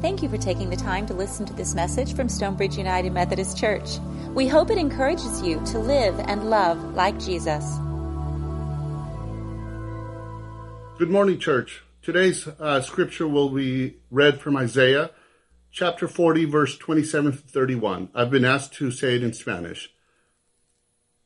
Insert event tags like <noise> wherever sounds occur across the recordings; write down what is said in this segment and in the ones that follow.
Thank you for taking the time to listen to this message from Stonebridge United Methodist Church. We hope it encourages you to live and love like Jesus. Good morning, church. Today's uh, scripture will be read from Isaiah chapter 40, verse 27 to 31. I've been asked to say it in Spanish.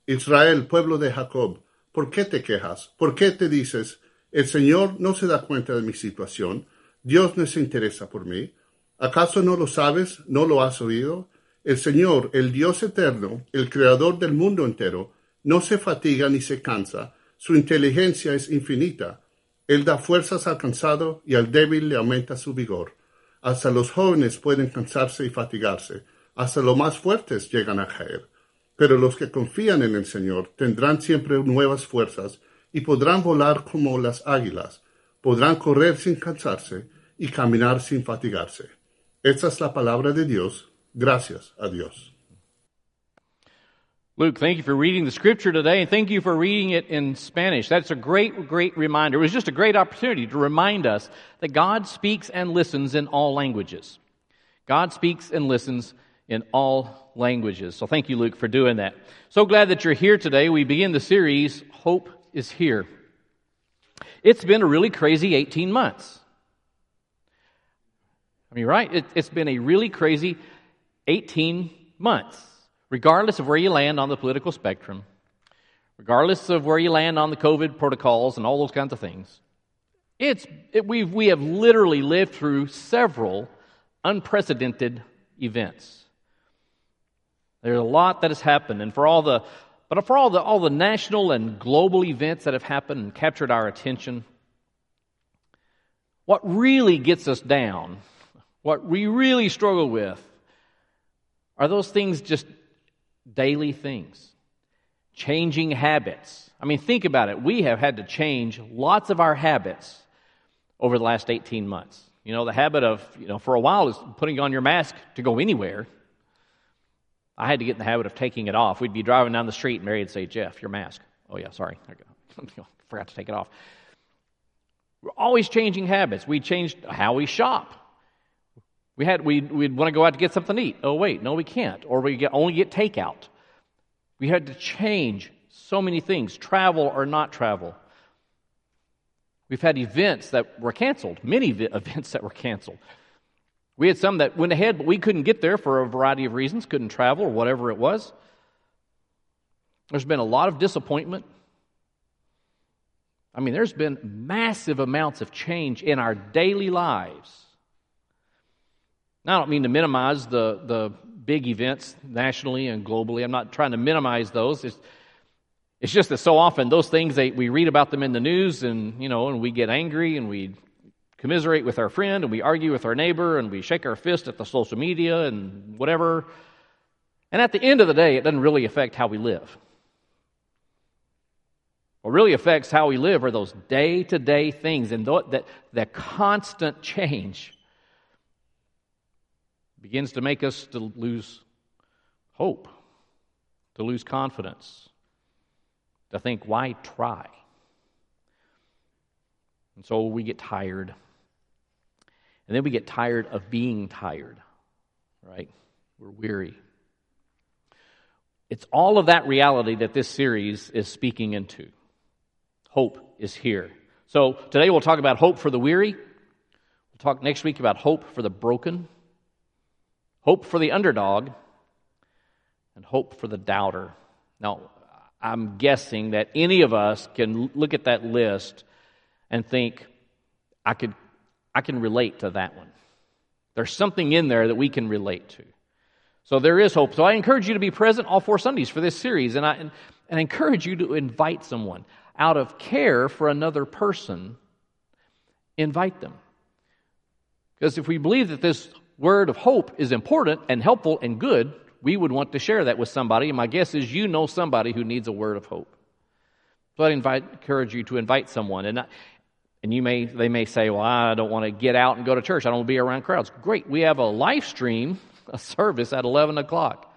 Israel, pueblo de Jacob, ¿por qué te quejas? ¿Por qué te dices, el Señor no se da cuenta de mi situación? Dios no se interesa por mí. ¿Acaso no lo sabes? ¿No lo has oído? El Señor, el Dios eterno, el creador del mundo entero, no se fatiga ni se cansa. Su inteligencia es infinita. Él da fuerzas al cansado y al débil le aumenta su vigor. Hasta los jóvenes pueden cansarse y fatigarse. Hasta los más fuertes llegan a caer. Pero los que confían en el Señor tendrán siempre nuevas fuerzas y podrán volar como las águilas. Podrán correr sin cansarse y caminar sin fatigarse. Esta es la palabra de Dios. Gracias a Dios. Luke, thank you for reading the scripture today, and thank you for reading it in Spanish. That's a great, great reminder. It was just a great opportunity to remind us that God speaks and listens in all languages. God speaks and listens in all languages. So thank you, Luke, for doing that. So glad that you're here today. We begin the series, Hope is Here. It's been a really crazy 18 months. I mean, right? It, it's been a really crazy 18 months, regardless of where you land on the political spectrum, regardless of where you land on the COVID protocols and all those kinds of things. It's, it, we've, we have literally lived through several unprecedented events. There's a lot that has happened, and for all the, but for all the, all the national and global events that have happened and captured our attention, what really gets us down what we really struggle with are those things just daily things, changing habits. I mean, think about it. We have had to change lots of our habits over the last 18 months. You know, the habit of, you know, for a while is putting on your mask to go anywhere. I had to get in the habit of taking it off. We'd be driving down the street and Mary would say, Jeff, your mask. Oh, yeah, sorry. I <laughs> forgot to take it off. We're always changing habits. We changed how we shop. We had we we'd want to go out to get something to eat. Oh wait, no, we can't. Or we get, only get takeout. We had to change so many things, travel or not travel. We've had events that were canceled, many <laughs> events that were canceled. We had some that went ahead, but we couldn't get there for a variety of reasons, couldn't travel or whatever it was. There's been a lot of disappointment. I mean, there's been massive amounts of change in our daily lives now, I don't mean to minimize the, the big events nationally and globally. I'm not trying to minimize those. It's, it's just that so often those things, they, we read about them in the news and, you know, and we get angry and we commiserate with our friend and we argue with our neighbor and we shake our fist at the social media and whatever. And at the end of the day, it doesn't really affect how we live. What really affects how we live are those day to day things and that, that constant change begins to make us to lose hope, to lose confidence, to think, why try? And so we get tired. And then we get tired of being tired, right? We're weary. It's all of that reality that this series is speaking into. Hope is here. So today we'll talk about hope for the weary. We'll talk next week about hope for the broken hope for the underdog, and hope for the doubter. Now, I'm guessing that any of us can look at that list and think, I, could, I can relate to that one. There's something in there that we can relate to. So there is hope. So I encourage you to be present all four Sundays for this series, and I, and, and I encourage you to invite someone. Out of care for another person, invite them. Because if we believe that this word of hope is important and helpful and good, we would want to share that with somebody. And my guess is you know somebody who needs a word of hope. So I invite, encourage you to invite someone. And, and you may, they may say, well, I don't want to get out and go to church. I don't want to be around crowds. Great. We have a live stream, a service at 11 o'clock.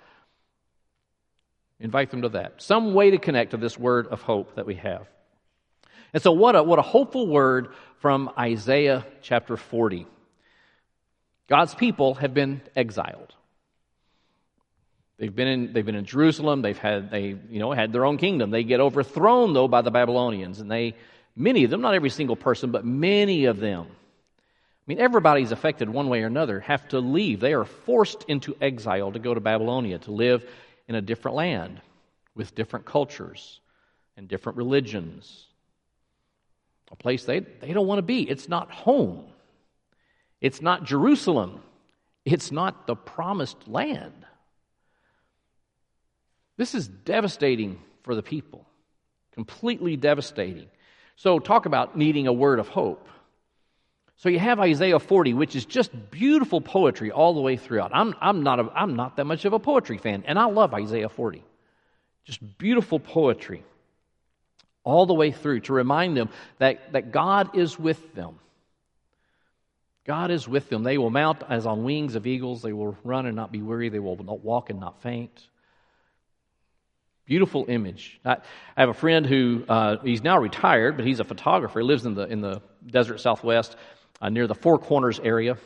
Invite them to that. Some way to connect to this word of hope that we have. And so, what a, what a hopeful word from Isaiah chapter 40. God's people have been exiled. They've been in, they've been in Jerusalem. They've had, they, you know, had their own kingdom. They get overthrown, though, by the Babylonians. And they, many of them, not every single person, but many of them, I mean, everybody's affected one way or another, have to leave. They are forced into exile to go to Babylonia, to live in a different land with different cultures and different religions. A place they, they don't want to be. It's not home. It's not Jerusalem. It's not the promised land. This is devastating for the people, completely devastating. So, talk about needing a word of hope. So you have Isaiah 40, which is just beautiful poetry all the way throughout. I'm, I'm, not a, I'm not that much of a poetry fan, and I love Isaiah 40. Just beautiful poetry all the way through to remind them that, that God is with them. God is with them. They will mount as on wings of eagles. They will run and not be weary. They will walk and not faint. Beautiful image. I, I have a friend who uh, he's now retired, but he's a photographer. He lives in the in the desert Southwest, uh, near the Four Corners area.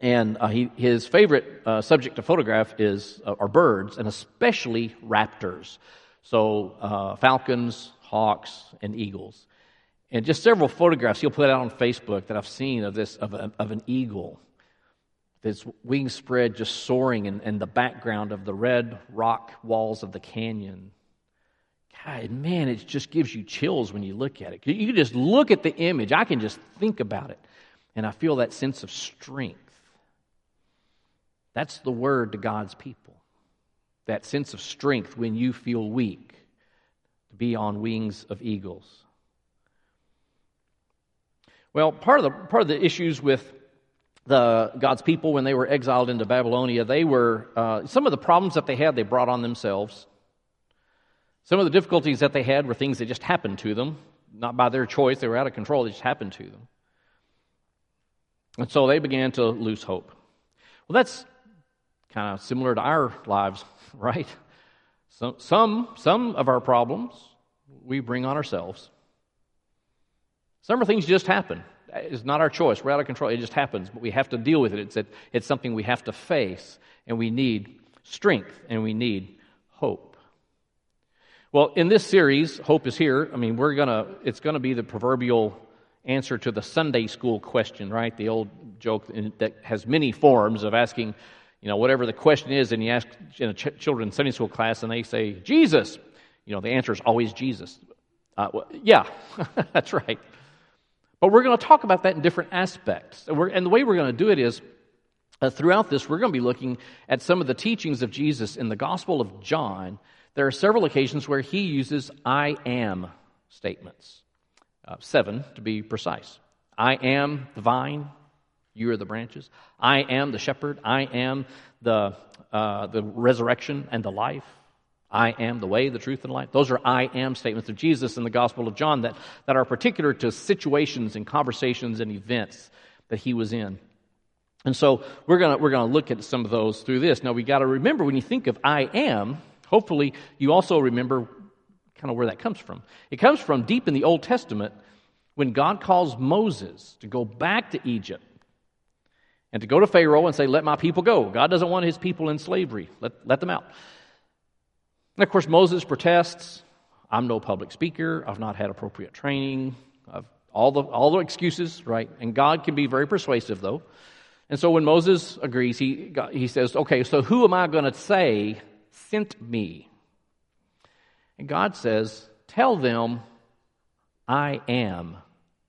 And uh, he, his favorite uh, subject to photograph is uh, are birds, and especially raptors. So uh, falcons, hawks, and eagles. And just several photographs he'll put out on Facebook that I've seen of this of, a, of an eagle, its wings spread, just soaring in, in the background of the red rock walls of the canyon. God, man, it just gives you chills when you look at it. You just look at the image. I can just think about it, and I feel that sense of strength. That's the word to God's people. That sense of strength when you feel weak, to be on wings of eagles. Well, part of the part of the issues with the God's people when they were exiled into Babylonia, they were uh, some of the problems that they had they brought on themselves. Some of the difficulties that they had were things that just happened to them, not by their choice, they were out of control, they just happened to them. And so they began to lose hope. Well, that's kind of similar to our lives, <laughs> right? So, some, some of our problems we bring on ourselves. Some things just happen. It's not our choice. We're out of control. It just happens, but we have to deal with it. It's, a, it's something we have to face, and we need strength and we need hope. Well, in this series, Hope is Here, I mean, we're to, it's going to be the proverbial answer to the Sunday school question, right? The old joke that has many forms of asking, you know, whatever the question is, and you ask in a ch- children's Sunday school class, and they say, Jesus. You know, the answer is always Jesus. Uh, well, yeah, <laughs> that's right. But we're going to talk about that in different aspects. And, and the way we're going to do it is uh, throughout this, we're going to be looking at some of the teachings of Jesus in the Gospel of John there are several occasions where he uses I am statements, uh, seven to be precise. I am the vine, you are the branches. I am the shepherd. I am the, uh, the resurrection and the life. I am the way, the truth, and the life. Those are I am statements of Jesus in the Gospel of John that, that are particular to situations and conversations and events that he was in. And so we're going we're gonna look at some of those through this. Now we got to remember when you think of I am, Hopefully, you also remember kind of where that comes from. It comes from deep in the Old Testament when God calls Moses to go back to Egypt and to go to Pharaoh and say, Let my people go. God doesn't want his people in slavery, let, let them out. And of course, Moses protests I'm no public speaker, I've not had appropriate training, I've, all, the, all the excuses, right? And God can be very persuasive, though. And so when Moses agrees, he, he says, Okay, so who am I going to say sent me. And God says, Tell them, I am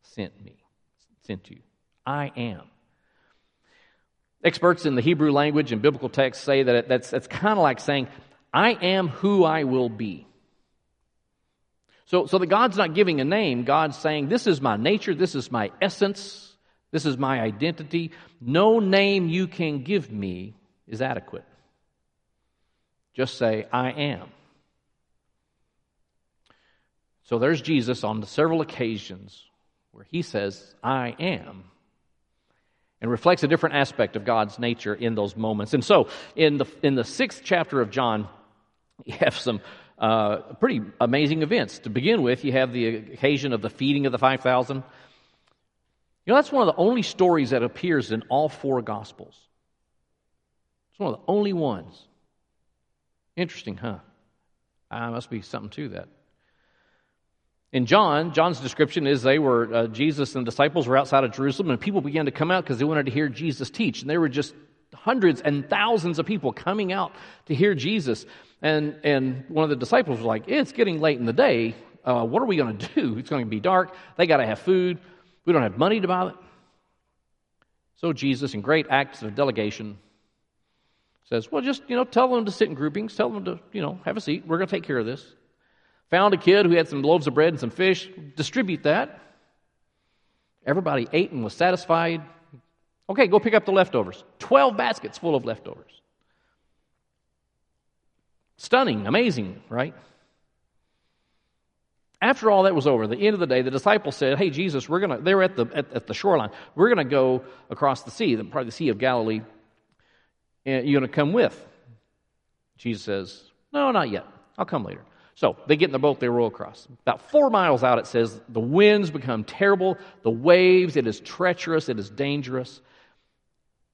sent me, sent you. I am. Experts in the Hebrew language and biblical texts say that that's, that's kind of like saying, I am who I will be. So, so that God's not giving a name, God's saying, This is my nature, this is my essence, this is my identity. No name you can give me is adequate. Just say, I am. So there's Jesus on several occasions where he says, I am, and reflects a different aspect of God's nature in those moments. And so in the, in the sixth chapter of John, you have some uh, pretty amazing events. To begin with, you have the occasion of the feeding of the 5,000. You know, that's one of the only stories that appears in all four Gospels. It's one of the only ones. Interesting, huh? Uh, must be something to that. In John, John's description is they were, uh, Jesus and the disciples were outside of Jerusalem, and people began to come out because they wanted to hear Jesus teach. And there were just hundreds and thousands of people coming out to hear Jesus. And, and one of the disciples was like, It's getting late in the day. Uh, what are we going to do? <laughs> It's going to be dark. They got to have food. We don't have money to buy it. So Jesus, in great acts of delegation, says, Well, just, you know, tell them to sit in groupings. Tell them to, you know, have a seat. We're going to take care of this. Found a kid who had some loaves of bread and some fish. Distribute that. Everybody ate and was satisfied. Okay, go pick up the leftovers. 12 baskets full of leftovers. Stunning, amazing, right? After all that was over, at the end of the day, the disciples said, Hey, Jesus, we're going to, they were at the, at, at the shoreline. We're going to go across the sea, the part of the Sea of Galilee, and you're going to come with. Jesus says, No, not yet. I'll come later. So they get in the boat, they row across. About four miles out, it says the winds become terrible, the waves, it is treacherous, it is dangerous.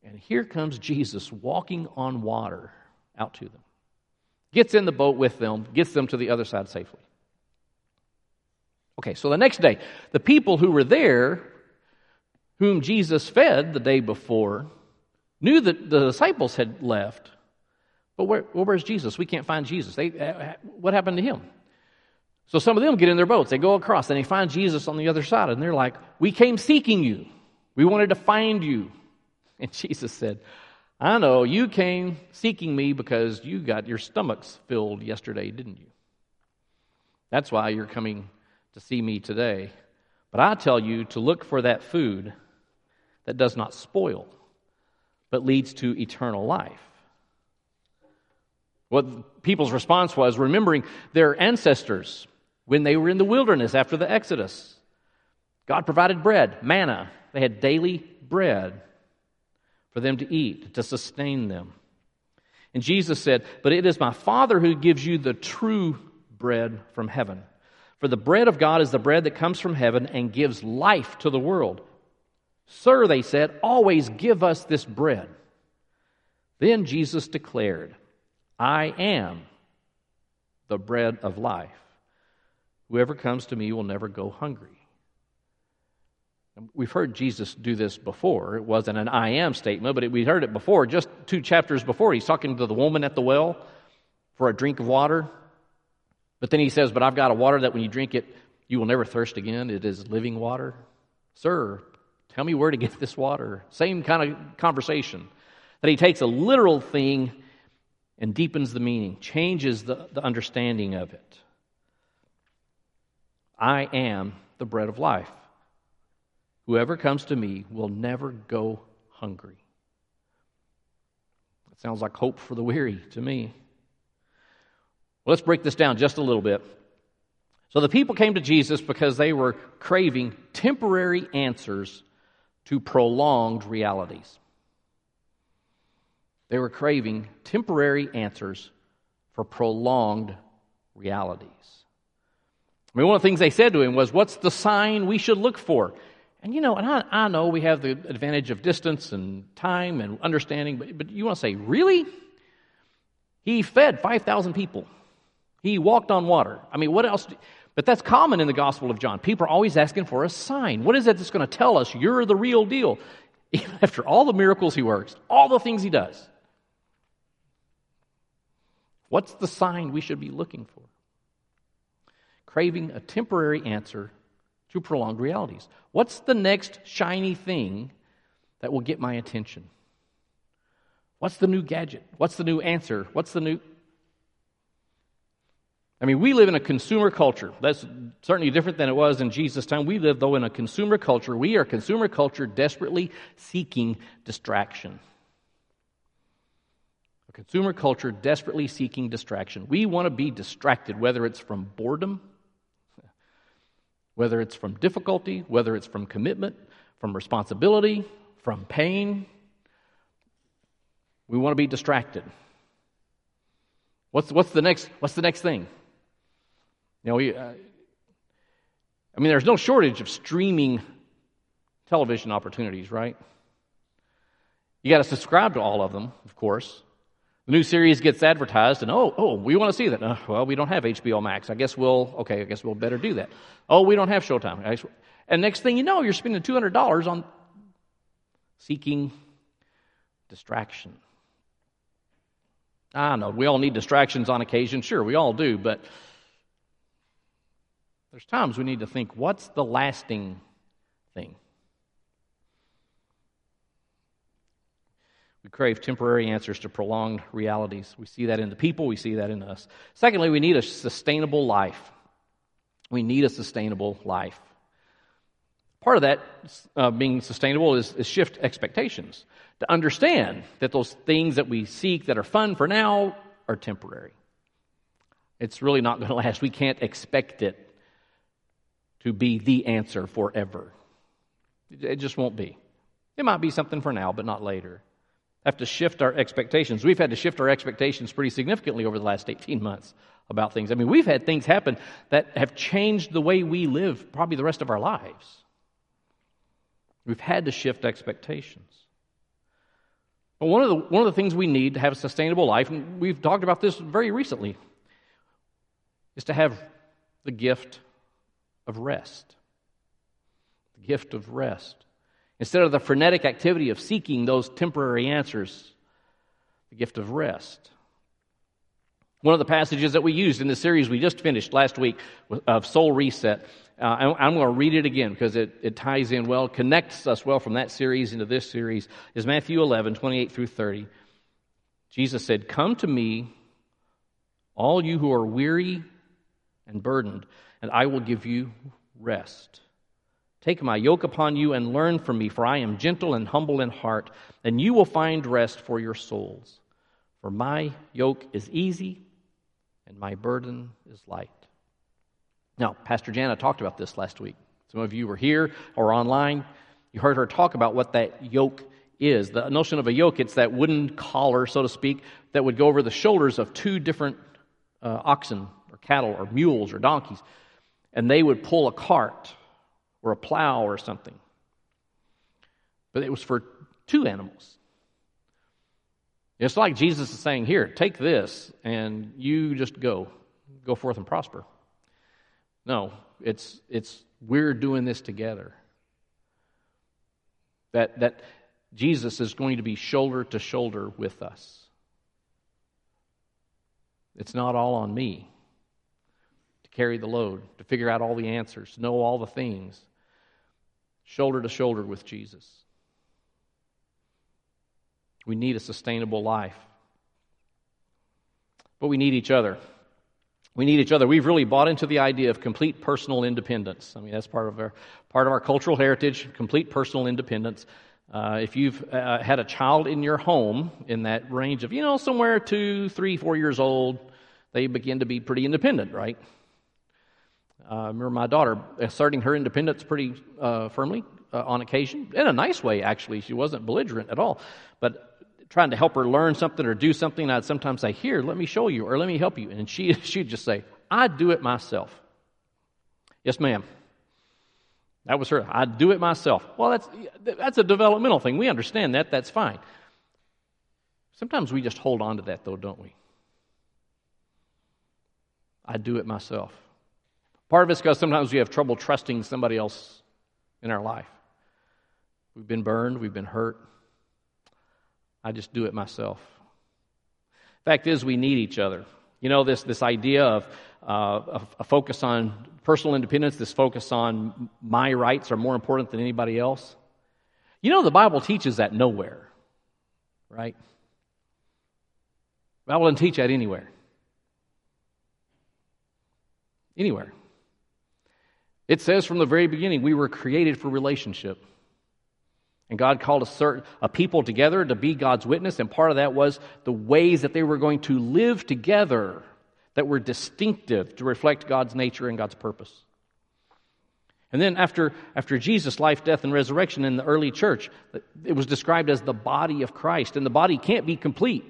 And here comes Jesus walking on water out to them. Gets in the boat with them, gets them to the other side safely. Okay, so the next day, the people who were there, whom Jesus fed the day before, knew that the disciples had left but where, well, where's Jesus? We can't find Jesus. They, uh, what happened to him? So some of them get in their boats. They go across and they find Jesus on the other side. And they're like, We came seeking you. We wanted to find you. <laughs> And Jesus said, I know you came seeking me because you got your stomachs filled yesterday, didn't you? That's why you're coming to see me today. But I tell you to look for that food that does not spoil, but leads to eternal life. What people's response was remembering their ancestors when they were in the wilderness after the Exodus. God provided bread, manna. They had daily bread for them to eat, to sustain them. And Jesus said, But it is my Father who gives you the true bread from heaven. For the bread of God is the bread that comes from heaven and gives life to the world. Sir, they said, always give us this bread. Then Jesus declared, I am the bread of life. Whoever comes to me will never go hungry. We've heard Jesus do this before. It wasn't an I am statement, but we heard it before, just two chapters before. He's talking to the woman at the well for a drink of water. But then he says, But I've got a water that when you drink it, you will never thirst again. It is living water. Sir, tell me where to get this water. Same kind of conversation. That he takes a literal thing and deepens the meaning, changes the, the understanding of it. I am the bread of life. Whoever comes to me will never go hungry. That sounds like hope for the weary to me. Let's break this down just a little bit. So the people came to Jesus because they were craving temporary answers to prolonged realities. They were craving temporary answers for prolonged realities. I mean, one of the things they said to him was, What's the sign we should look for? And you know, and I, I know we have the advantage of distance and time and understanding, but, but you want to say, Really? He fed 5,000 people. He walked on water. I mean, what else? Do, but that's common in the Gospel of John. People are always asking for a sign. What is it that's going to tell us you're the real deal? <laughs> After all the miracles he works, all the things he does. What's the sign we should be looking for? Craving a temporary answer to prolonged realities. What's the next shiny thing that will get my attention? What's the new gadget? What's the new answer? What's the new. I mean, we live in a consumer culture. That's certainly different than it was in Jesus' time. We live, though, in a consumer culture. We are consumer culture desperately seeking distraction consumer culture desperately seeking distraction. We want to be distracted, whether it's from boredom, whether it's from difficulty, whether it's from commitment, from responsibility, from pain. We want to be distracted. What's, what's, the, next, what's the next thing? You know, we, uh, I mean, there's no shortage of streaming television opportunities, right? You got to subscribe to all of them, of course. The new series gets advertised, and oh, oh, we want to see that. Uh, well, we don't have HBO Max. I guess we'll, okay, I guess we'll better do that. Oh, we don't have Showtime. And next thing you know, you're spending $200 on seeking distraction. I know we all need distractions on occasion. Sure, we all do, but there's times we need to think what's the lasting thing? We crave temporary answers to prolonged realities. We see that in the people, we see that in us. Secondly, we need a sustainable life. We need a sustainable life. Part of that uh, being sustainable is, is shift expectations. To understand that those things that we seek that are fun for now are temporary. It's really not going <laughs> to last. We can't expect it to be the answer forever. It just won't be. It might be something for now, but not later have to shift our expectations. We've had to shift our expectations pretty significantly over the last 18 months about things. I mean, we've had things happen that have changed the way we live probably the rest of our lives. We've had to shift expectations. But one of the, one of the things we need to have a sustainable life, and we've talked about this very recently, is to have the gift of rest. The gift of rest. Instead of the frenetic activity of seeking those temporary answers, the gift of rest. One of the passages that we used in the series we just finished last week of Soul Reset, uh, I'm going to read it again because it, it ties in well, connects us well from that series into this series, is Matthew 11, 28 through 30. Jesus said, Come to me, all you who are weary and burdened, and I will give you rest. Take my yoke upon you and learn from me, for I am gentle and humble in heart, and you will find rest for your souls. For my yoke is easy and my burden is light. Now, Pastor Jana talked about this last week. Some of you were here or online. You heard her talk about what that yoke is. The notion of a yoke, it's that wooden collar, so to speak, that would go over the shoulders of two different uh, oxen or cattle or mules or donkeys. And they would pull a cart or a plow or something. But it was for two animals. It's like Jesus is saying, Here, take this, and you just go. Go forth and prosper. No, it's, it's we're doing this together. That, that Jesus is going to be shoulder to shoulder with us. It's not all on me to carry the load, to figure out all the answers, know all the things shoulder to shoulder with Jesus. We need a sustainable life. But we need each other. We need each other. We've really bought into the idea of complete personal independence. I mean, that's part of our, part of our cultural heritage, complete personal independence. Uh, if you've uh, had a child in your home in that range of, you know, somewhere two, three, four years old, they begin to be pretty independent, right? Uh, I remember my daughter asserting her independence pretty uh, firmly uh, on occasion, in a nice way, actually. She wasn't belligerent at all, but trying to help her learn something or do something, I'd sometimes say, Here, let me show you, or let me help you. And she, <laughs> she'd just say, I do it myself. Yes, ma'am. That was her. I do it myself. Well, that's, that's a developmental thing. We understand that. That's fine. Sometimes we just hold on to that, though, don't we? I do it myself. Part of it's because sometimes we have trouble trusting somebody else in our life. We've been burned, we've been hurt. I just do it myself. Fact is, we need each other. You know, this, this idea of uh, a focus on personal independence, this focus on my rights are more important than anybody else. You know, the Bible teaches that nowhere, right? The Bible doesn't teach that anywhere. Anywhere. It says from the very beginning, we were created for relationship. And God called a, certain, a people together to be God's witness, and part of that was the ways that they were going to live together that were distinctive to reflect God's nature and God's purpose. And then after, after Jesus' life, death, and resurrection in the early church, it was described as the body of Christ. And the body can't be complete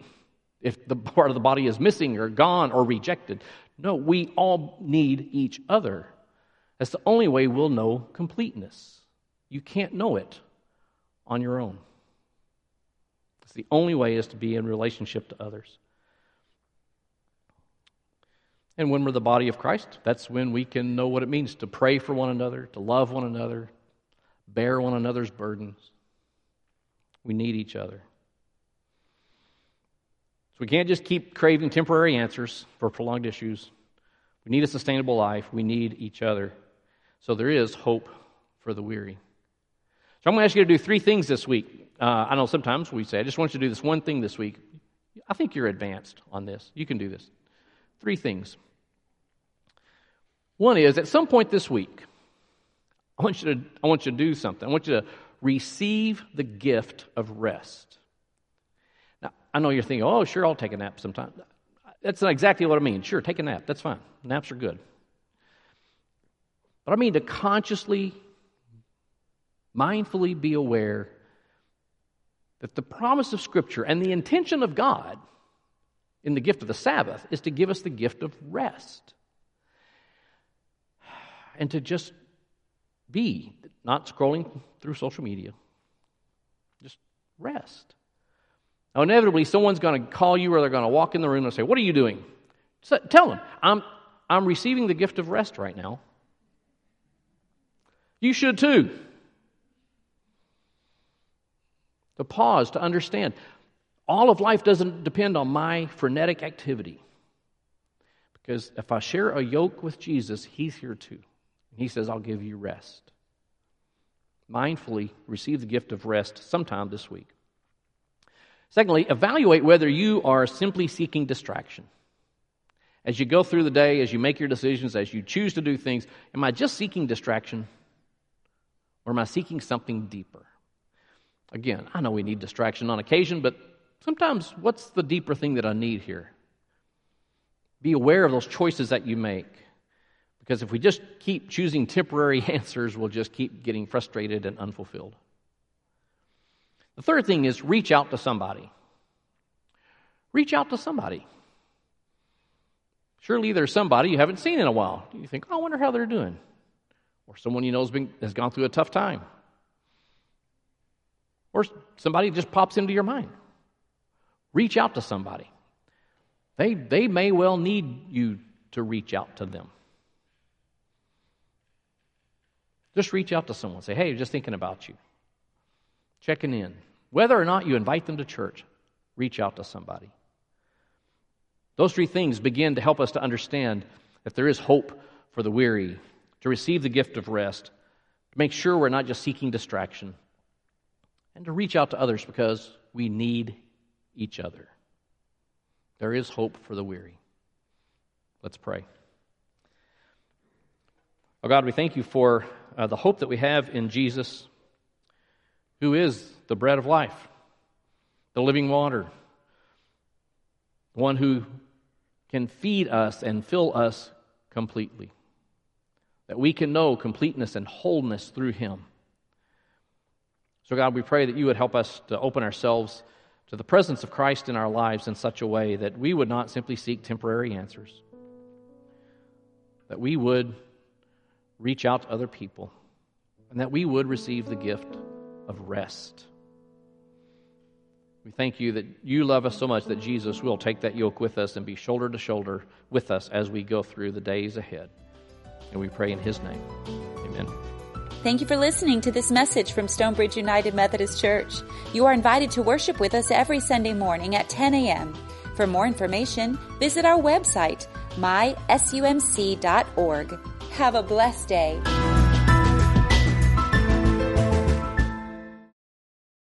if the part of the body is missing or gone or rejected. No, we all need each other. That's the only way we'll know completeness. You can't know it on your own. It's the only way is to be in relationship to others. And when we're the body of Christ, that's when we can know what it means to pray for one another, to love one another, bear one another's burdens. We need each other. So we can't just keep craving temporary answers for prolonged issues. We need a sustainable life. We need each other. So there is hope for the weary. So I'm going to ask you to do three things this week. Uh, I know sometimes we say, I just want you to do this one thing this week. I think you're advanced on this. You can do this. Three things. One is at some point this week, I want you to, I want you to do something. I want you to receive the gift of rest. Now, I know you're thinking, oh, sure, I'll take a nap sometime. That's not exactly what I mean. Sure, take a nap. That's fine. Naps are good. But I mean to consciously, mindfully be aware that the promise of Scripture and the intention of God in the gift of the Sabbath is to give us the gift of rest. <sighs> And to just be, not scrolling through social media, just rest. Now, inevitably, someone's going to call you or they're going to walk in the room and say, What are you doing? So, tell them, I'm, I'm receiving the gift of rest right now. You should too. To pause, to understand. All of life doesn't depend on my frenetic activity. Because if I share a yoke with Jesus, He's here too. And He says, I'll give you rest. Mindfully receive the gift of rest sometime this week. Secondly, evaluate whether you are simply seeking distraction. As you go through the day, as you make your decisions, as you choose to do things, am I just seeking distraction? Or am I seeking something deeper? Again, I know we need distraction on occasion, but sometimes what's the deeper thing that I need here? Be aware of those choices that you make. Because if we just keep choosing temporary <laughs> answers, we'll just keep getting frustrated and unfulfilled. The third thing is reach out to somebody. Reach out to somebody. Surely there's somebody you haven't seen in a while. You think, oh, I wonder how they're doing. Or someone you know has, been, has gone through a tough time. Or somebody just pops into your mind. Reach out to somebody. They, they may well need you to reach out to them. Just reach out to someone. Say, hey, just thinking about you checking in. Whether or not you invite them to church, reach out to somebody. Those three things begin to help us to understand that there is hope for the weary, to receive the gift of rest, to make sure we're not just seeking distraction, and to reach out to others because we need each other. There is hope for the weary. Let's pray. Oh God, we thank you for uh, the hope that we have in Jesus who is the bread of life, the living water, one who can feed us and fill us completely. That we can know completeness and wholeness through him. So, God, we pray that you would help us to open ourselves to the presence of Christ in our lives in such a way that we would not simply seek temporary answers, that we would reach out to other people, and that we would receive the gift of rest. We thank you that you love us so much that Jesus will take that yoke with us and be shoulder to shoulder with us as we go through the days ahead. And we pray in his name. Amen. Thank you for listening to this message from Stonebridge United Methodist Church. You are invited to worship with us every Sunday morning at 10 a.m. For more information, visit our website, mysumc.org. Have a blessed day.